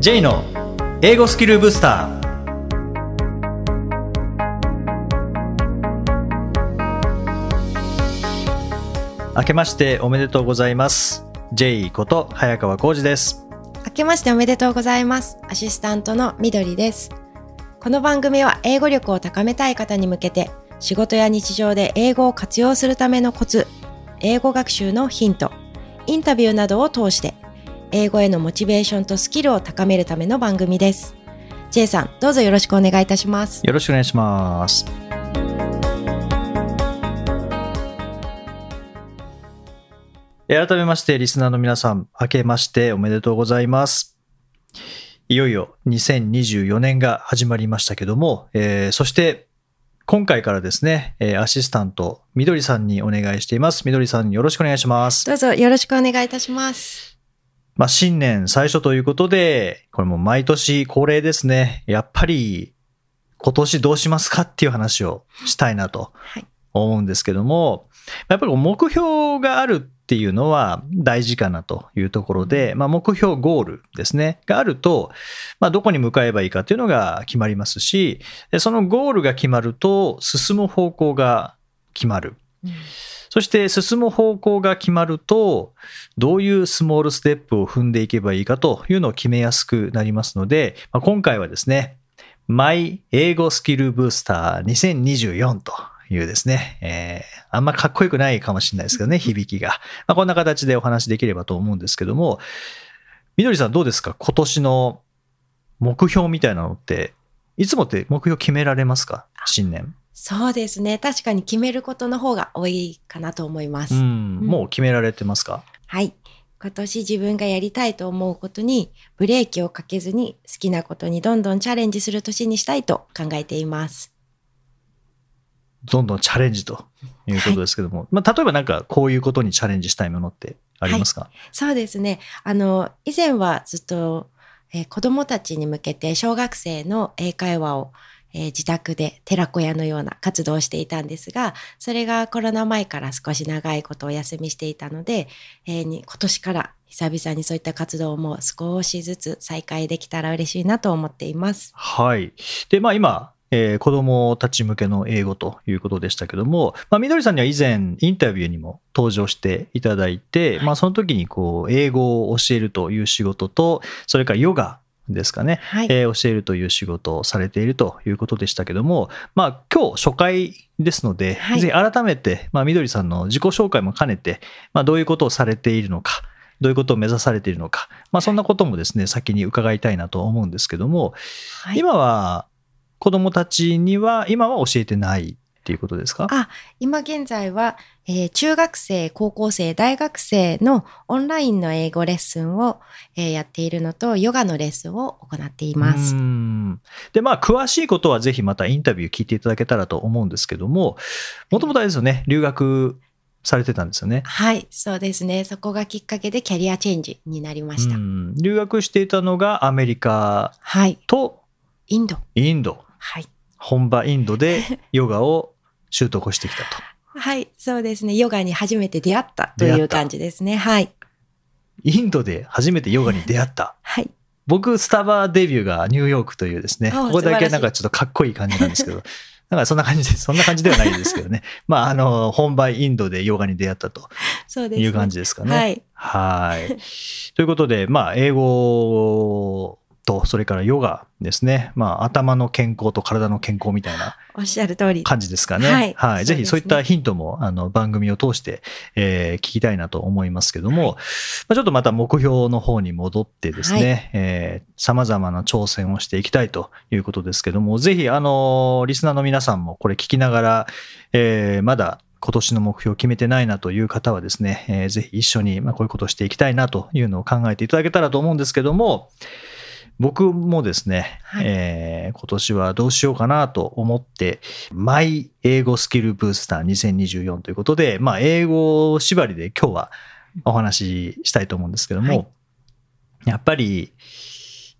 J の英語スキルブスター。明けましておめでとうございます。J こと早川浩二です。明けましておめでとうございます。アシスタントのみどりです。この番組は英語力を高めたい方に向けて仕事や日常で英語を活用するためのコツ英語学習のヒントインタビューなどを通して英語へのモチベーションとスキルを高めるための番組です J さんどうぞよろしくお願いいたしますよろしくお願いします改めましてリスナーの皆さん明けましておめでとうございますいよいよ2024年が始まりましたけども、えー、そして今回からですね、アシスタント、みどりさんにお願いしています。みどりさんよろしくお願いします。どうぞよろしくお願いいたします。まあ、新年最初ということで、これも毎年恒例ですね。やっぱり今年どうしますかっていう話をしたいなと思うんですけども、やっぱり目標があるっていうのは大事かなというところで、まあ、目標ゴールですねがあると、まあ、どこに向かえばいいかっていうのが決まりますしそのゴールが決まると進む方向が決まる。うんそして進む方向が決まると、どういうスモールステップを踏んでいけばいいかというのを決めやすくなりますので、まあ、今回はですね、マイ英語スキルブースター2024というですね、えー、あんまかっこよくないかもしれないですけどね、響きが。まあ、こんな形でお話できればと思うんですけども、みどりさんどうですか？今年の目標みたいなのって、いつもって目標決められますか？新年。そうですね。確かに決めることの方が多いかなと思います。うん、もう決められてますか？はい。今年自分がやりたいと思うことにブレーキをかけずに好きなことにどんどんチャレンジする年にしたいと考えています。どんどんチャレンジということですけども、はい、まあ、例えばなんかこういうことにチャレンジしたいものってありますか、はい、そうですね。あの、以前はずっと、えー、子供たちに向けて小学生の英会話を、えー、自宅で寺子屋のような活動をしていたんですが、それがコロナ前から少し長いことお休みしていたので、えー、今年から久々にそういった活動も少しずつ再開できたら嬉しいなと思っています。はい。で、まあ今、えー、子供たち向けの英語ということでしたけども、まあ、みどりさんには以前インタビューにも登場していただいて、はい、まあ、その時にこう英語を教えるという仕事とそれからヨガですかね、はい、えー、教えるという仕事をされているということでしたけども、まあ、今日初回ですので、はい、ぜひ改めて、まあ、みどりさんの自己紹介も兼ねて、まあ、どういうことをされているのかどういうことを目指されているのか、まあ、そんなこともですね先に伺いたいなと思うんですけども、はい、今は子供たちには今は教えてないっていうことですか？あ今現在は、えー、中学生高校生大学生のオンラインの英語レッスンを、えー、やっているのとヨガのレッスンを行っていますでまあ詳しいことはぜひまたインタビュー聞いていただけたらと思うんですけどももともとあれですよね留学されてたんですよね。はい、そうですね。そこがきっかけでキャリアチェンジになりました。留学していたのがアメリカと、はい、インド。インド。はい。本場インドでヨガを習得してきたと。はい、そうですね。ヨガに初めて出会ったという感じですね。はい。インドで初めてヨガに出会った。はい。僕、スタバデビューがニューヨークというですね、ここだけなんかちょっとかっこいい感じなんですけど、なんかそんな感じで、そんな感じではないんですけどね。まあ、あの、本場インドでヨガに出会ったという感じですかね。はい。はい。ということで、まあ、英語と、それからヨガですね。まあ、頭の健康と体の健康みたいな。おっしゃる通り。感じですかね。はい。はい、ぜひそういったヒントも、あの、番組を通して、えー、聞きたいなと思いますけども、はい、まあ、ちょっとまた目標の方に戻ってですね、はい、えー、様々な挑戦をしていきたいということですけども、ぜひ、あの、リスナーの皆さんもこれ聞きながら、えー、まだ今年の目標を決めてないなという方はですね、えー、ぜひ一緒に、まあ、こういうことをしていきたいなというのを考えていただけたらと思うんですけども、僕もですね、はい、えー、今年はどうしようかなと思って、マイ英語スキルブースター2024ということで、まあ、英語縛りで今日はお話ししたいと思うんですけども、はい、やっぱり、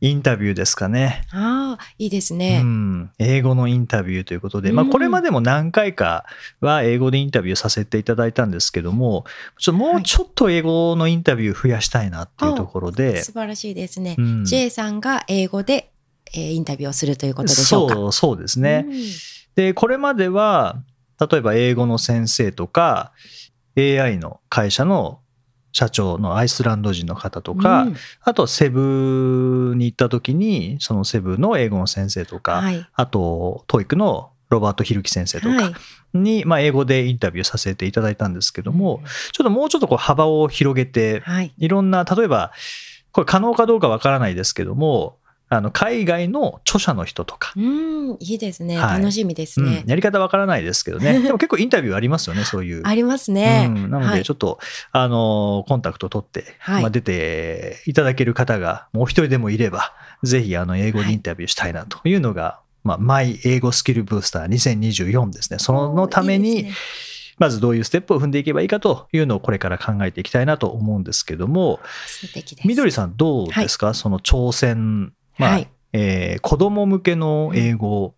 インタビューですかね。ああ、いいですね、うん。英語のインタビューということで、まあ、これまでも何回かは英語でインタビューさせていただいたんですけども、ちょもうちょっと英語のインタビュー増やしたいなっていうところで。はい、素晴らしいですね。うん、J さんが英語で、えー、インタビューをするということでしょうか？そう、そうですね。うん、で、これまでは、例えば英語の先生とか、AI の会社の社長のアイスランド人の方とか、うん、あとセブに行った時にそのセブの英語の先生とか、はい、あと TOEIC のロバート・ヒルキ先生とかに、はい、まあ、英語でインタビューさせていただいたんですけども、うん、ちょっともうちょっとこう幅を広げて、はい、いろんな例えばこれ可能かどうかわからないですけどもあの海外の著者の人とか。うん、いいですね。はい、楽しみですね、うん、やり方わからないですけどね。でも結構インタビューありますよね、そういう。ありますね。うん、なので、ちょっと、はい、あの、コンタクト取って、はい、まあ、出ていただける方がもう一人でもいれば、ぜひ、あの、英語でインタビューしたいなというのが、まあ、マイ英語スキルブースター2024ですね。そのために、まずどういうステップを踏んでいけばいいかというのをこれから考えていきたいなと思うんですけども、みどりさんどうですか、その挑戦、まあ、えー、子供向けの英語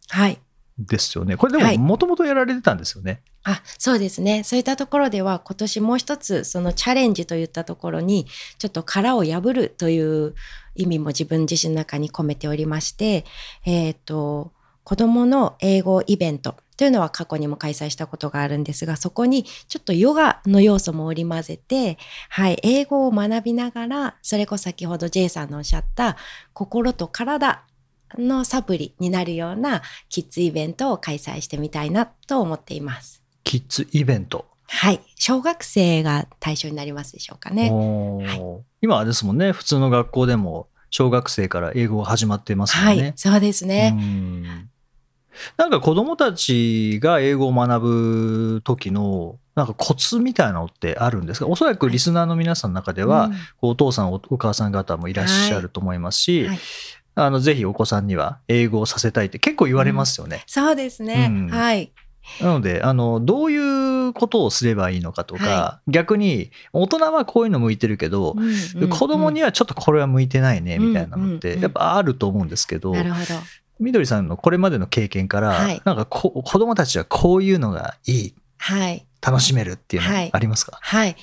ですよね。これでももともとやられてたんですよね。あそうですねそういったところでは今年もう一つそのチャレンジといったところにちょっと殻を破るという意味も自分自身の中に込めておりましてえっ、ー、と子どもの英語イベントというのは過去にも開催したことがあるんですがそこにちょっとヨガの要素も織り交ぜて、はい、英語を学びながらそれこそ先ほど J さんのおっしゃった心と体のサプリになるようなキッズイベントを開催してみたいなと思っています。キッズイベント？はい。小学生が対象になりますでしょうかね。はい、今はですもんね、普通の学校でも小学生から英語が始まってますもんね。はい、そうですね。なんか子供たちが英語を学ぶ時のなんかコツみたいなのってあるんですか？おそらくリスナーの皆さんの中では、はいお父さんお母さん方もいらっしゃると思いますし、はい、あのぜひお子さんには英語をさせたいって結構言われますよね。うん、そうですね、うん、はい。なのであのどういうことをすればいいのかとか、はい、逆に大人はこういうの向いてるけど、うんうん、子供にはちょっとこれは向いてないねみたいなのってやっぱあると思うんですけど、なるほどみどりさんのこれまでの経験から、はい、なんかこ子供たちはこういうのがいい、はい、楽しめるっていうのはありますか、はい、はい、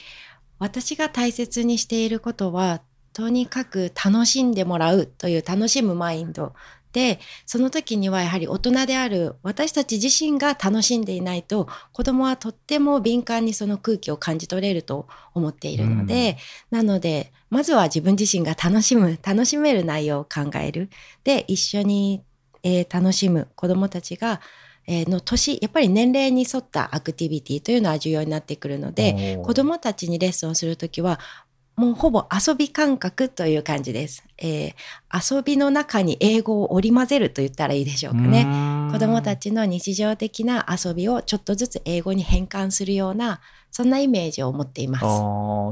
私が大切にしていることはとにかく楽しんでもらうという楽しむマインドでその時にはやはり大人である私たち自身が楽しんでいないと子供はとっても敏感にその空気を感じ取れると思っているので、うん、なのでまずは自分自身が楽しむ楽しめる内容を考える。で一緒に、えー、楽しむ子供たちがの年やっぱり年齢に沿ったアクティビティというのは重要になってくるので子どもたちにレッスンをする時はもうほぼ遊び感覚という感じです。えー、遊びの中に英語を織り交ぜると言ったらいいでしょうかね。子供たちの日常的な遊びをちょっとずつ英語に変換するような、そんなイメージを持っています。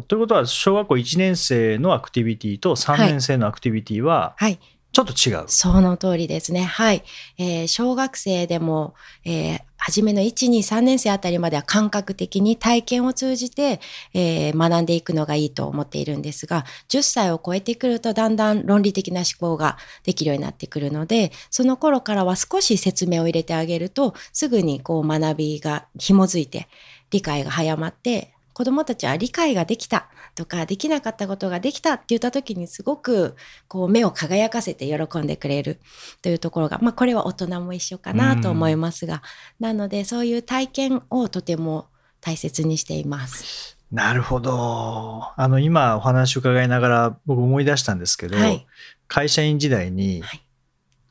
ということは、小学校1年生のアクティビティと3年生のアクティビティは、はい、はいちょっと違う。その通りですね。はい。えー、小学生でも、えー、初めの1、2、3年生あたりまでは感覚的に体験を通じて、えー、学んでいくのがいいと思っているんですが、10歳を超えてくるとだんだん論理的な思考ができるようになってくるので、その頃からは少し説明を入れてあげると、すぐにこう学びが紐づいて、理解が早まって、子供たちは理解ができたとかできなかったことができたって言った時にすごくこう目を輝かせて喜んでくれるというところが、まあ、これは大人も一緒かなと思いますが、なのでそういう体験をとても大切にしています。なるほど。あの今お話を伺いながら僕思い出したんですけど、はい、会社員時代に、はい、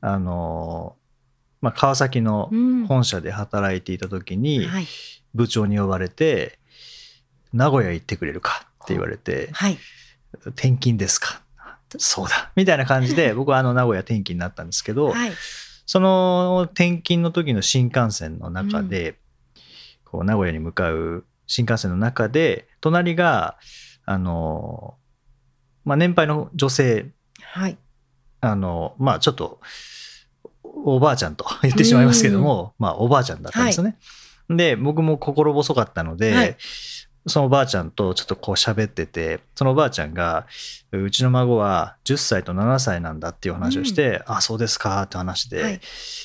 あのまあ、川崎の本社で働いていた時に、部長に呼ばれて、名古屋行ってくれるか言われて、はい、転勤ですかそうだみたいな感じで 僕はあの名古屋転勤になったんですけど、はい、その転勤の時の新幹線の中で、うん、こう名古屋に向かう新幹線の中で隣があの、まあ、年配の女性、はい、あのまあちょっとおばあちゃんと 言ってしまいますけども、まあおばあちゃんだったんですよね。はい、で僕も心細かったので、はいそのおばあちゃんとちょっとこう喋ってて、そのおばあちゃんが、うちの孫は10歳と7歳なんだっていう話をして、あ、そうですかって話で、はい。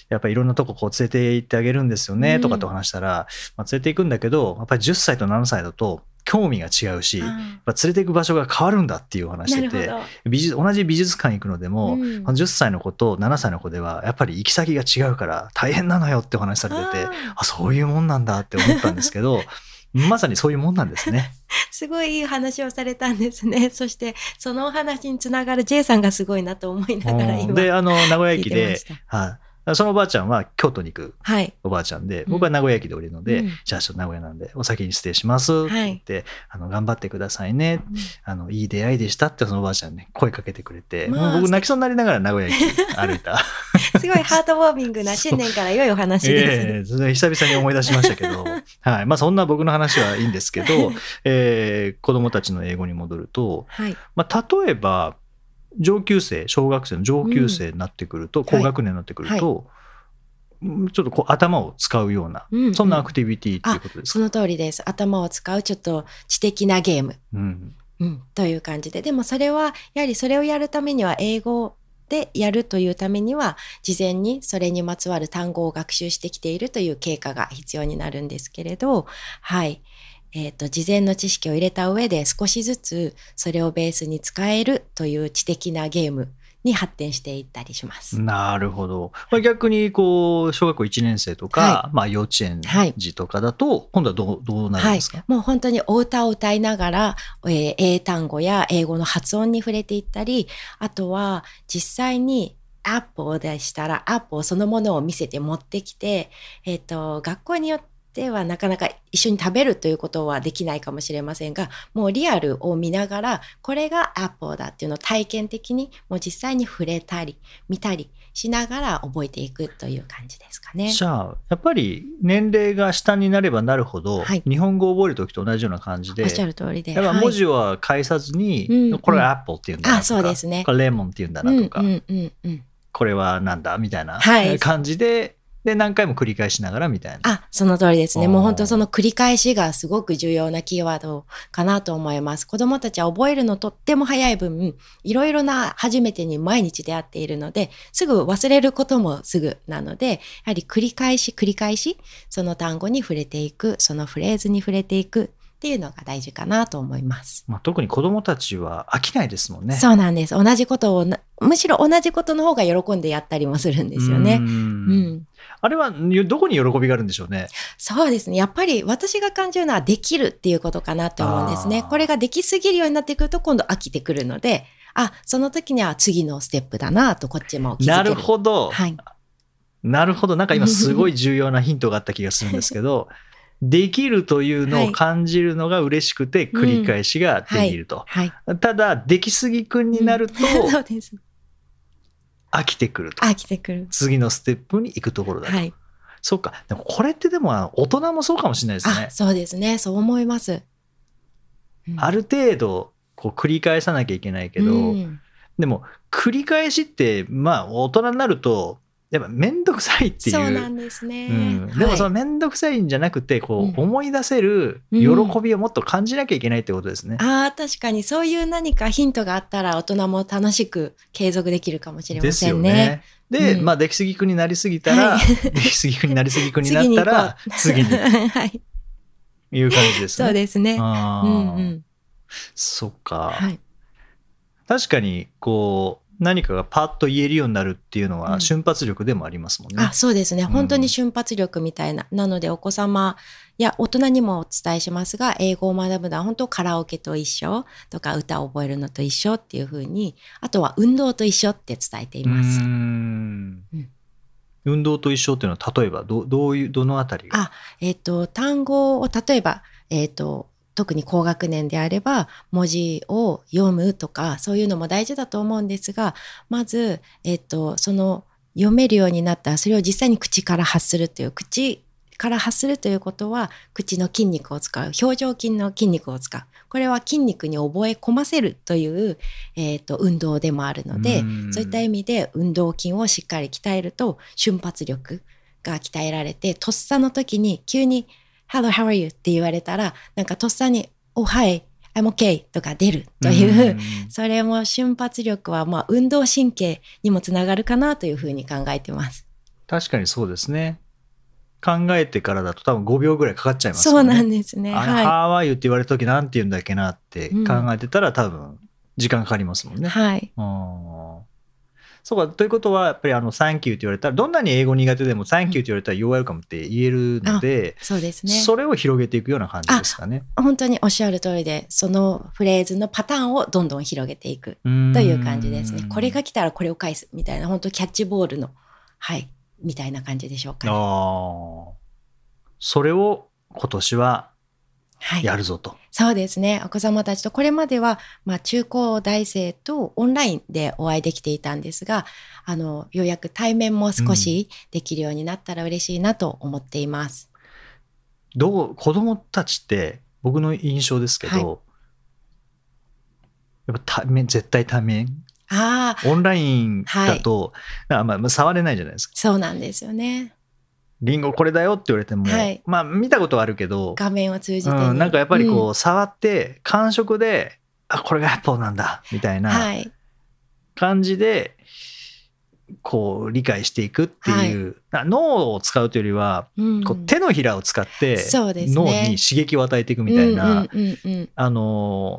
やっぱりいろんなとここう連れて行ってあげるんですよね、とかってお話したら、まあ、連れて行くんだけど、やっぱり10歳と7歳だと興味が違うし、やっぱ連れて行く場所が変わるんだっていうお話してて。美術同じ美術館行くのでも、うん。10歳の子と7歳の子ではやっぱり行き先が違うから大変なのよってお話されててあー。あそういうもんなんだって思ったんですけど まさにそういうもんなんですね。すごいいい話をされたんですね。そして、そのお話につながる J さんがすごいなと思いながら今。うんであの名古屋駅ではい、そのおばあちゃんは京都に行くはい。おばあちゃんでうん僕は名古屋駅で降りるので、うんじゃあちょっと名古屋なんでお先に失礼しますって言って、あの頑張ってくださいねあのいい出会いでしたってそのおばあちゃんね声かけてくれて、まあ僕泣きそうになりながら名古屋駅 歩いた。すごいハートウォーミングな新年から良いお話ですね。ええそれ久々に思い出しましたけど、はい。まあそんな僕の話はいいんですけど、えー子供たちの英語に戻ると、はい。まあ例えば、上級生、小学生の上級生になってくると、ん高学年になってくると、うんちょっとこう頭を使うような、うんそんなアクティビティっていうことですか、その通りです。頭を使うちょっと知的なゲーム。うんうん、という感じで。でもそれは、やはりそれをやるためには、英語でやるというためには、事前にそれにまつわる単語を学習してきているという経過が必要になるんですけれど、はい。えっ、と、事前の知識を入れた上で少しずつそれをベースに使えるという知的なゲームに発展していったりします。なるほど。まあ逆に、こう、小学校1年生とか、はまあ幼稚園はい児とかだと、今度はどう、どうなるんはいですか、。もう本当にお歌を歌いながら、えー英単語や英語の発音に触れていったり、あとは実際にアップをでしたら、アップをそのものを見せて持ってきて、えっ、と、学校によってはなかなか一緒に食べるということはできないかもしれませんが、もうリアルを見ながら、これがアップだっていうのを体験的にもう実際に触れたり、見たりしながら覚えていくという感じですかね。じゃあ、やっぱり年齢が下になればなるほど、はい日本語を覚えるときと同じような感じで、おっしゃる通りで。やっぱはい文字は返さずに、うんこれはアップルって言うんだなとか、あそうですねこれレモンって言うんだなとか、うんうんうんうん。これはなんだみたいなはい感じで、で、何回も繰り返しながらみたいな。あ、その通りですね。もう本当その繰り返しがすごく重要なキーワードかなと思います。子供たちは覚えるのとっても早い分、いろいろな初めてに毎日出会っているので、すぐ忘れることもすぐなので、やはり繰り返し繰り返し、その単語に触れていく、そのフレーズに触れていくっていうのが大事かなと思います。まあ、特に子供たちは飽きないですもんね。そうなんです。同じことをな、むしろ同じことの方が喜んでやったりもするんですよね。ううんん。あれはどこに喜びがあるんでしょうね。そうですね。やっぱり私が感じるのはできるっていうことかなと思うんですね。これができすぎるようになってくると今度飽きてくるので、あ、その時には次のステップだなとこっちも気づける。なるほど。はい。なるほど。なんか今すごい重要なヒントがあった気がするんですけど、できるというのを感じるのが嬉しくて繰り返しができると。はい。ただ、できすぎくんになると そうです。飽きてくると。飽きてくる。次のステップに行くところだと。はい。そうか。でもこれってでも大人もそうかもしれないですねあ、。そうですね。そう思います。うんある程度こう繰り返さなきゃいけないけど、うんでも繰り返しってまあ大人になるとやっぱ面倒くさいっていう。そうなんですね。うん、でもそのはい面倒くさいんじゃなくてこうんう思い出せる喜びをもっと感じなきゃいけないってことですね。ああ、確かにそういう何かヒントがあったら大人も楽しく継続できるかもしれませんね。ね。で、うんまあ出来すぎくんになりすぎたら、は出来すぎくんになりすぎくんになったら 次に はい。いう感じですね。そうですね。あーうんうん。そっか。はい。確かにこう何かがパッと言えるようになるっていうのうんは瞬発力でもありますもんね。あ、そうですね。ん本当に瞬発力みたいな。なのでお子様や大人にもお伝えしますが、英語を学ぶのは本当カラオケと一緒とか歌を覚えるのと一緒っていうふうに、あとは運動と一緒って伝えていうます。ーんうん運動と一緒っていうのは例えばどどういうどのあたりが？あえっ、と、単語を例えば、えっ、と、特に高学年であれば文字を読むとかそういうのも大事だと思うんですがまず、えっと、その読めるようになったらそれを実際に口から発するという口から発するということは口の筋肉を使う表情筋の筋肉を使う。これは筋肉に覚え込ませるという、えっと運動でもあるのでうん。そういった意味で運動筋をしっかり鍛えると瞬発力が鍛えられてとっさの時に急に Hello, how are you? って言われたら、なんかとっさに、Oh, hi, I'm okay とか出るという、それも瞬発力は、まあ、運動神経にもつながるかなというふうに考えてます。確かにそうですね。考えてからだと多分5秒ぐらいかかっちゃいますもね。そうんなんですね。はハワイユって言われた時なんて言うんだっけなって考えてたら、多分時間かかりますもんい。ね。はい。うんそうかということはやっぱりあの「サンキュー」って言われたらどんなに英語苦手でも「サンキュー」って言われたら「You're welcome」って言えるので、そうですね。それを広げていくような感じですかね。本当におっしゃる通りで、そのフレーズのパターンをどんどん広げていくとという感じですね。これが来たらこれを返すみたいな、本当キャッチボールの、はい、みたいな感じでしょうか、ね。ああそれを今年ははい。やるぞと。そうですね。お子様たちと、これまでは、まあ、中高大生とオンラインでお会いできていたんですが、あの、ようやく対面も少しできるようになったら嬉しいなと思っています。どう子供たちって僕の印象ですけど、やっぱ対面絶対対面ああ、オンラインだと、あまあまあ触れないじゃないですか。そうなんですよね。リンゴこれだよって言われても、はい。まあ見たことはあるけど、画面を通じてね、うん、なんかやっぱりこう、うん。触って感触であこれがアップルなんだみたいなはい。感じで、こう理解していくっていう、な脳を使うというよりは、うん。こう手のひらを使って脳に刺激を与えていくみたいな、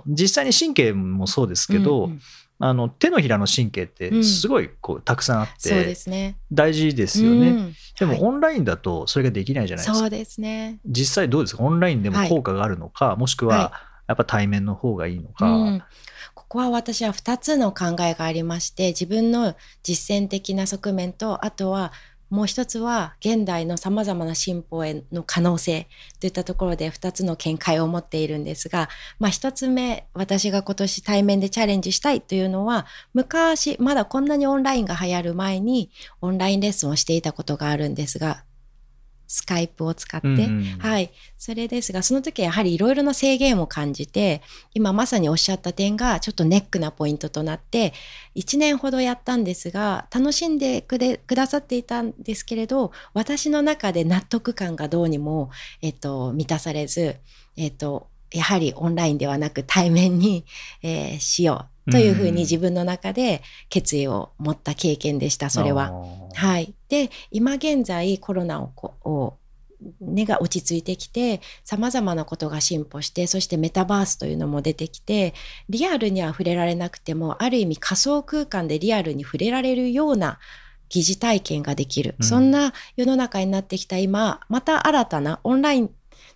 実際に神経もそうですけど、うんうんあの手のひらの神経ってうんすごいこうたくさんあって。大事ですよね。うんはいでもオンラインだとそれができないじゃないですか。そうですね。実際どうですか？オンラインでも効果があるのか、もしくははやっぱ対面の方がいいのか。うんここは私は2つの考えがありまして自分の実践的な側面とあとはもう一つは現代のさまざまな進歩への可能性といったところで2つの見解を持っているんですが、まあ、1つ目私が今年対面でチャレンジしたいというのは昔まだこんなにオンラインが流行る前にオンラインレッスンをしていたことがあるんですがスカイプを使って、うんうんはい。それですが、その時はやはりいろいろな制限を感じて、今まさにおっしゃった点がちょっとネックなポイントとなって、1年ほどやったんですが、楽しんでくれくださっていたんですけれど、私の中で納得感がどうにも、えっと、満たされず、えっと、やはりオンラインではなく対面に、えーしようというふううんに自分の中で決意を持った経験でした、それは。はい。で、今現在コロナをこを根が落ち着いてきて、様々なことが進歩して、そしてメタバースというのも出てきて、リアルには触れられなくても、ある意味仮想空間でリアルに触れられるような疑似体験ができる。うんそんな世の中になってきた今、また新たなオンライン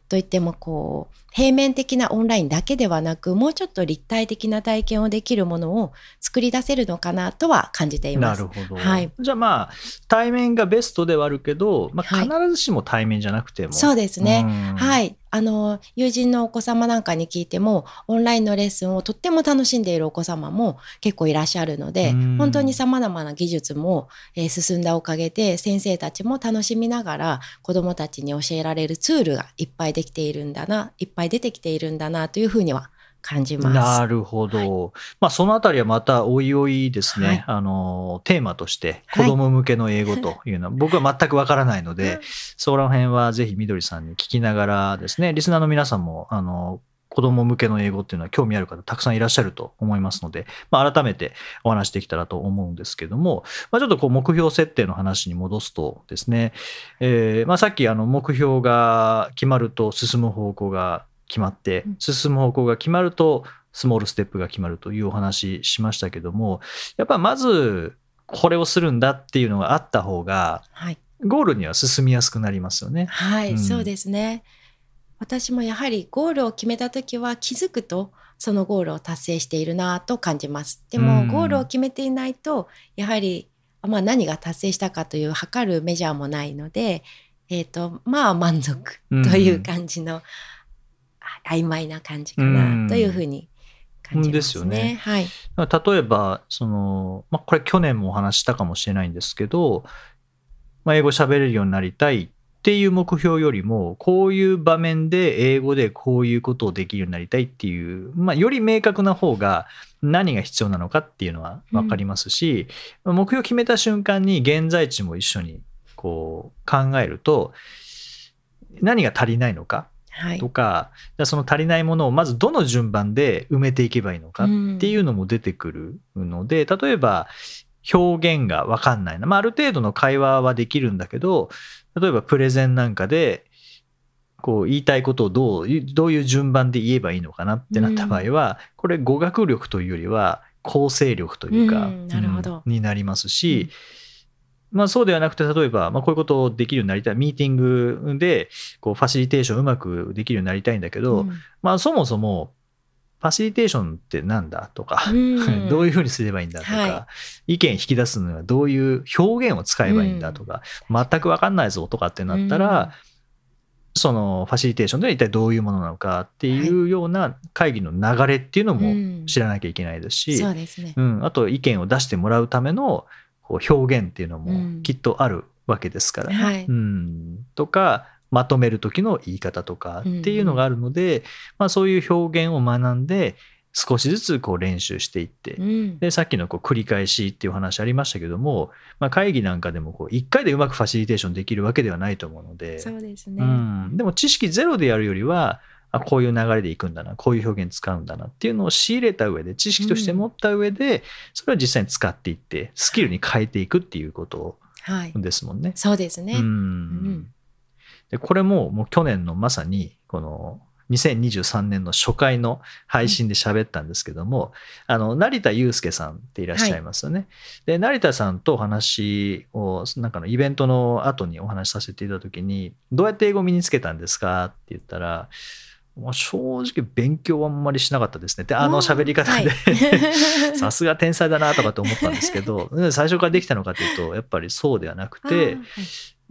といってもこう平面的なオンラインだけではなくもうちょっと立体的な体験をできるものを作り出せるのかなとは感じています。なるほど、はいじゃあまあ対面がベストではあるけど、まあ、はい必ずしも対面じゃなくても、そうですね。うんはい。あの、友人のお子様なんかに聞いても、オンラインのレッスンをとっても楽しんでいるお子様も結構いらっしゃるのでうん、本当に様々な技術も、えー進んだおかげで、先生たちも楽しみながら子供たちに教えられるツールがいっぱいできているんだな、いっぱい出てきているんだなというふうには感じます。なるほど、まあそのあたりはまたおいおいですね、はい。あのテーマとしてはい。子供向けの英語というの。は僕は全くわからないので、その辺はぜひみどりさんに聞きながらですねリスナーの皆さんもあの子供向けの英語っていうのは興味ある方たくさんいらっしゃると思いますので、まあ、改めてお話できたらと思うんですけども、まあ、ちょっとこう目標設定の話に戻すとですね、えーまあ、さっきあの目標が決まると進む方向が決まってうん進む方向が決まるとスモールステップが決まるというお話しましたけどもやっぱまずこれをするんだっていうのがあった方がはい。ゴールには進みやすくなりますよね。はい、うんそうですね。私もやはりゴールを決めた時は気づくとそのゴールを達成しているなと感じます。でも、うんゴールを決めていないとやはり、まあ、何が達成したかという測るメジャーもないので、えー、とまあ満足という感じの、あ曖昧な感じかなというふうに感じますね。ですよね。はい、例えばその、まあ、これ去年もお話ししたかもしれないんですけど、まあ、英語喋れるようになりたいっていう目標よりもこういう場面で英語でこういうことをできるようになりたいっていう、まあ、より明確な方が何が必要なのかっていうのは分かりますし、目標決めた瞬間に現在地も一緒にこう考えると何が足りないのかはい。とか、じゃあその足りないものをまずどの順番で埋めていけばいいのかっていうのも出てくるので、例えば表現が分かんないな、まあ、ある程度の会話はできるんだけど例えばプレゼンなんかでこう言いたいことをどういうどういう順番で言えばいいのかなってなった場合は、これ語学力というよりは構成力というか、うん。なるほど。うんになりますし、まあ、そうではなくて例えば、まあ、こういうことをできるようになりたいミーティングでこうファシリテーションうまくできるようになりたいんだけど、うん。まあ、そもそもファシリテーションってなんだとか、うん。どういうふうにすればいいんだとか、は意見引き出すのはどういう表現を使えばいいんだとか、全く分かんないぞとかってなったら、そのファシリテーションでは一体どういうものなのかっていうような会議の流れっていうのうもん。知らなきゃいけないですし、そうですね。うん、あと意見を出してもらうためのこう表現っていうのうん。もきっとあるわけですから。ね。はい。うん、とかまとめる時の言い方とかっていうのがあるので、まあ、そういう表現を学んで少しずつこう練習していって、うん。でさっきのこう繰り返しっていう話ありましたけども、まあ、会議なんかでもこう1回でうまくファシリテーションできるわけではないと思うので、そうですね。うん、でも知識ゼロでやるよりはあこういう流れでいくんだなこういう表現使うんだなっていうのを仕入れた上で知識として持った上で、それを実際に使っていってスキルに変えていくっていうことはい。ですもんね。そうですね。うんんでこれももう去年のまさにこの2023年の初回の配信で喋ったんですけども、あの成田悠介さんっていらっしゃいますよね。で成田さんとお話をなんかのイベントの後にお話しさせていただいた時に「どうやって英語を身につけたんですか?」って言ったら「まあ正直勉強はあんまりしなかったですね」ってあの喋り方で、はい。さすが天才だなとかって思ったんですけど 最初からできたのかというとやっぱりそうではなくて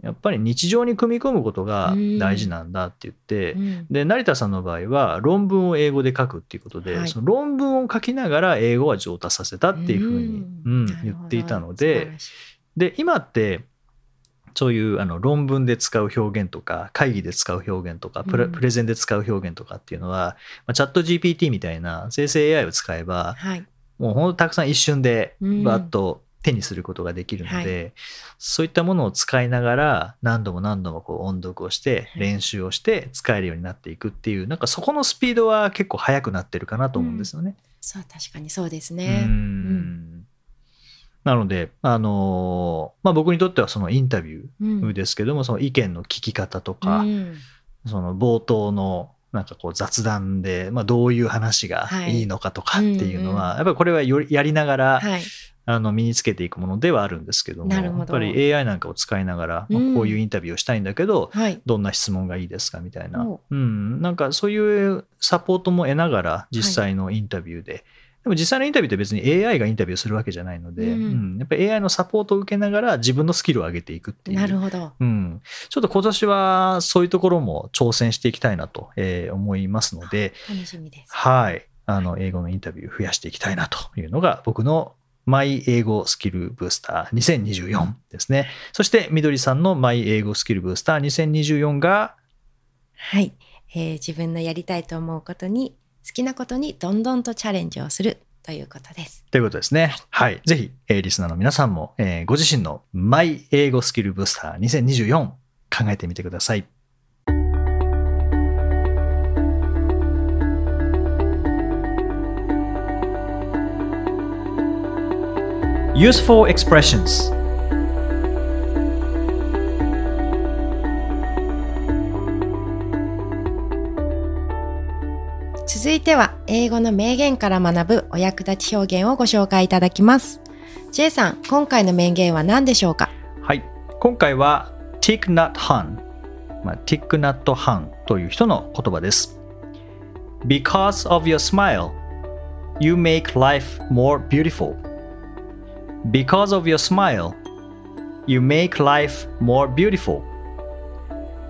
やっぱり日常に組み込むことが大事なんだって言って、うん。で成田さんの場合は論文を英語で書くっていうことで、はい。その論文を書きながら英語は上達させたっていうふうに、うん。なるほど。言っていたの素でで今ってそういうあの論文で使う表現とか会議で使う表現とかプレ,、うん。プレゼンで使う表現とかっていうのは、まあ、チャット GPT みたいな生成 AI を使えばはい。もうほんとたくさん一瞬でうん。バッと手にすることができるので、はそういったものを使いながら何度も何度もこう音読をしてはい。練習をして使えるようになっていくっていうなんかそこのスピードは結構速くなってるかなと思うんですよね。そう、確かにそうですうね。んなので、あのーまあ、僕にとってはそのインタビュうん。ーですけども、その意見の聞き方とか、うん。その冒頭のなんかこう雑談で、まあ、どういう話がい。いのかとかっていうのは、はいやっぱりこれはやりながら、はい。あの身につけていくものではあるんですけどもやっぱり AI なんかを使いながら、まあうん。こういうインタビューをしたいんだけど、はい。どんな質問がいいですかみたいな。お、うん、なんかそういうサポートも得ながら実際のインタビューで、でも実際のインタビューって別に AI がインタビューするわけじゃないので、うんうんやっぱり AI のサポートを受けながら自分のスキルを上げていくっていうなるほど。うん、ちょっと今年はそういうところも挑戦していきたいなとえー思いますので、楽しみです。はい。あの、英語のインタビュー増やしていきたいなというのが僕のマイ英語スキルブースター2024ですね。そして、みどりさんのマイ英語スキルブースター2024が、はい、えー自分のやりたいと思うことに好きなことにどんどんとチャレンジをするということです。ということですね。はい。ぜひ、えーリスナーの皆さんも、えーご自身のマイ英語スキルブースター2024考えてみてください。Useful expressions 続いては英語の名言から学ぶお役立ち表現をご紹介いただきます。J さん、今回の名言は何でしょうかはい。今回は Thich Nhat Hanh、まあ、ティックナット・ハンという人の言葉です。Because of your smile, you make life more beautiful. Because of your smile, you make life more beautiful.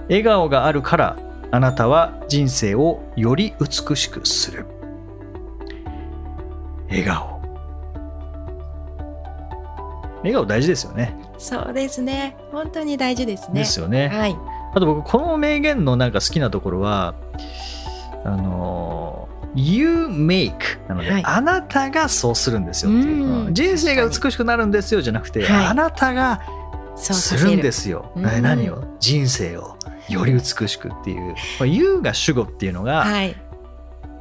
笑顔があるからあなたは人生をより美しくする。笑顔。笑顔大事ですよね。そうですね。本当に大事ですね。ですよね。はい。あと僕この名言のなんか好きなところはあの You make なので、はいあなたがそうするんですよっていううんうん人生が美しくなるんですよじゃなくて、はいあなたがするんですすよ、うん。な何を？人生をより美しくっていう「You」が主語っていうのが、はい、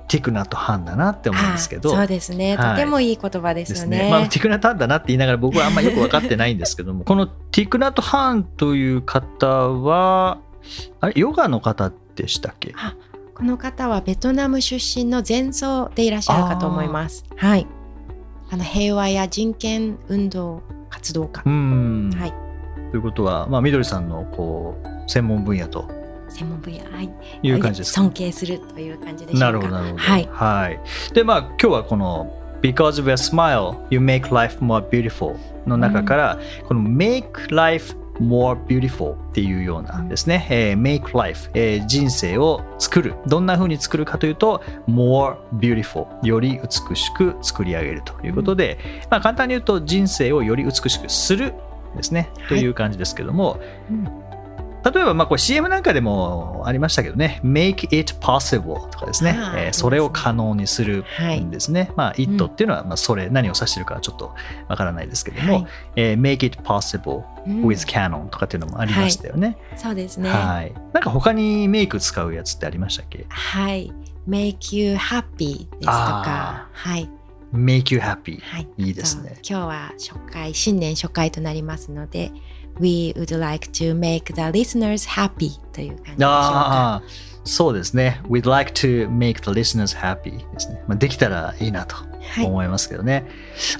ティクナとハンだなって思うんですけど。そうですね、はい、とてもいい言葉ですよね、ね、まあ、ティクナとハンだなって言いながら僕はあんまりよく分かってないんですけども。このティクナとハンという方はあれヨガの方でしたっけ？この方はベトナム出身の前奏でいらっしゃるかと思います。はい。あの平和や人権運動活動家。はい。ということは、まあ、みどりさんのこう専門分野と専門分野、はい、いう感じです尊敬するという感じでしょうか？なるほど、なるほど。はい。はい、で、まあ、今日はこの Because of your smile, you make life more beautiful の中から、うん、この Make life more beautiful っていうようなですね、えー、make life、えー、人生を作る。どんな風に作るかというと、more beautiful より美しく作り上げるということで、まあ、簡単に言うと人生をより美しくするですね、という感じですけども、うん。例えば、まあ、これ CM なんかでもありましたけどね、make it possible とかですね、えー、それを可能にするんですね。はい、まあ、it っていうのは、まあ、それ、何を指してるかちょっとわからないですけども、はい、えー、make it possible with canon とかっていうのもありましたよね。はい、そうですね。はい。なんか他にメイク使うやつってありましたっけ？はい。make you happy ですとか、はい。Make you happy、はい、いいですね。今日は初回、新年初回となりますので、We would like to make the listeners happy という感じでしょうか。そうですね。We'd like to make the listeners happy ですね。まあ、できたらいいなと思いますけどね。はい、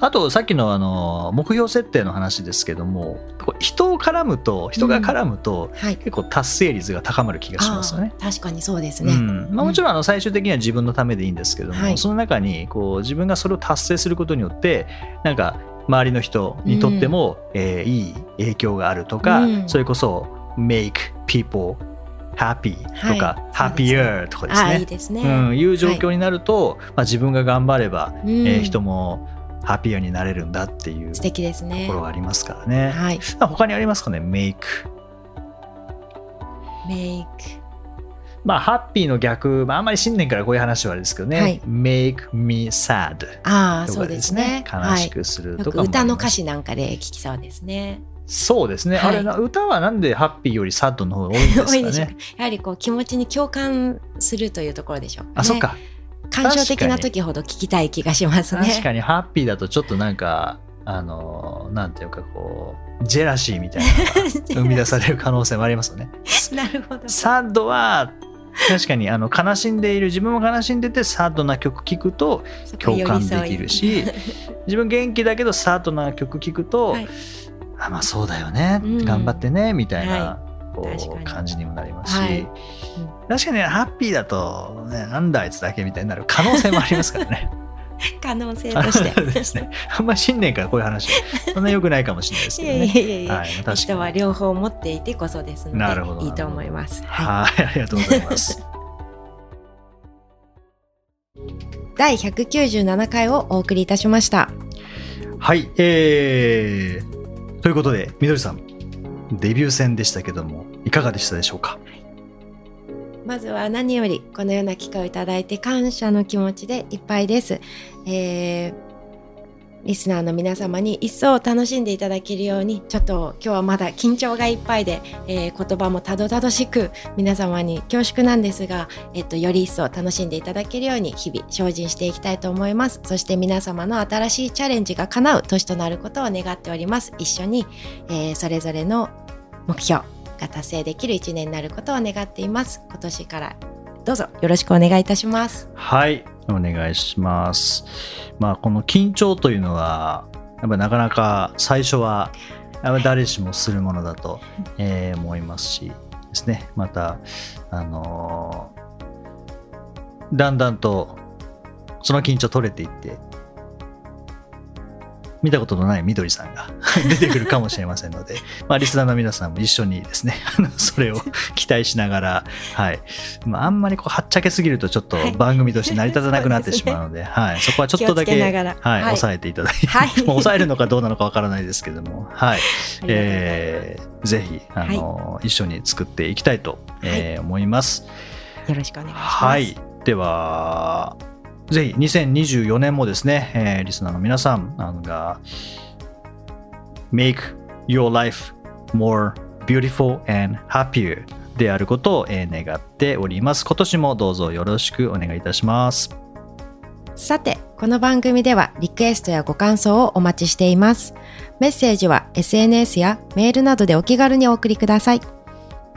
あと、さっきのあの目標設定の話ですけども、人を絡むと、人が絡むと、うんはい、結構達成率が高まる気がしますよね。確かにそうですね。うん、まあ、もちろんあの最終的には自分のためでいいんですけども、はい、その中にこう自分がそれを達成することによって、なんか周りの人にとっても、うん、えー、いい影響があるとか、うん、それこそ make people happy とか、はい、happier とかですね。いいですね、うん、いう状況になると、はい、まあ、自分が頑張れば、うん、えー、人もハッピーになれるんだっていう素敵ですね。ところがありますからね。はい、他にありますかね？make make まあ、ハッピーの逆、まあ、あんまり新年からこういう話はあれですけどね、はい、make me sad ああ、そうですね。悲しくするとか、はい、歌の歌詞なんかで聞きそうですね。そうですね、はい、あれ歌はなんでハッピーよりサッドの方が多いんですかね。やはりこう気持ちに共感するというところでしょう、ね、あそっか。感傷的な時ほど聞きたい気がしますね。確かに。ハッピーだとちょっとなんかあのなんていうかこうジェラシーみたいな 生み出される可能性もありますよね。なるほど。サッドは確かにあの悲しんでいる自分も悲しんでてサードな曲聴くと共感できるし自分元気だけどサードな曲聴くと、はい、あまあそうだよね、うん、頑張ってねみたいな、はい、こう感じにもなりますし、はい、確かにハッピーだと、ね、なんだあいつだけみたいになる可能性もありますからね。可能性として ですね。あんま新年からこういう話、そんな良くないかもしれないですけどね。いやいやいや、はい、人は両方持っていてこそですので、なるほどいいと思います。はい、ありがとうございます。第197回をお送りいたしました。はい、えー、ということで、みどりさん、デビュー戦でしたけども、いかがでしたでしょうか？まずは何よりこのような機会をいただいて感謝の気持ちでいっぱいです。えー、リスナーの皆様に一層楽しんでいただけるようにちょっと今日はまだ緊張がいっぱいで、えー、言葉もたどたどしく皆様に恐縮なんですが、えっと、より一層楽しんでいただけるように日々精進していきたいと思います。そして皆様の新しいチャレンジが叶う年となることを願っております。一緒に、えー、それぞれの目標が達成できる一年になることを願っています。今年からどうぞよろしくお願いいたします。はい。お願いします。まあこの緊張というのはやっぱなかなか最初は誰しもするものだと、え、思いますしですね。またあのー、だんだんとその緊張取れていって見たことのないみどりさんが 出てくるかもしれませんので、まあ、リスナーの皆さんも一緒にですね、それを 期待しながら、はい。まあ、あんまりこう、はっちゃけすぎるとちょっと番組として成り立たなくなってしまうので、はい。そこはちょっとだけ、はい、はい、抑えていただいて、はい、抑えるのかどうなのかわからないですけども、はい。えー、ぜひ、あの、はい、一緒に作っていきたいと、えー、思います。よろしくお願いします。はい。では、ぜひ2024年もですね、えー、リスナーの皆さんが Make your life more beautiful and happier であることを願っております。今年もどうぞよろしくお願いいたします。さてこの番組ではリクエストやご感想をお待ちしています。メッセージは SNS やメールなどでお気軽にお送りください。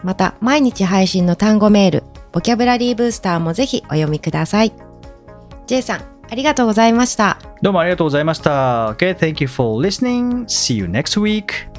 また毎日配信の単語メールボキャブラリーブースターもぜひお読みください。J さんありがとうございましたどうもありがとうございました OK thank you for listening see you next week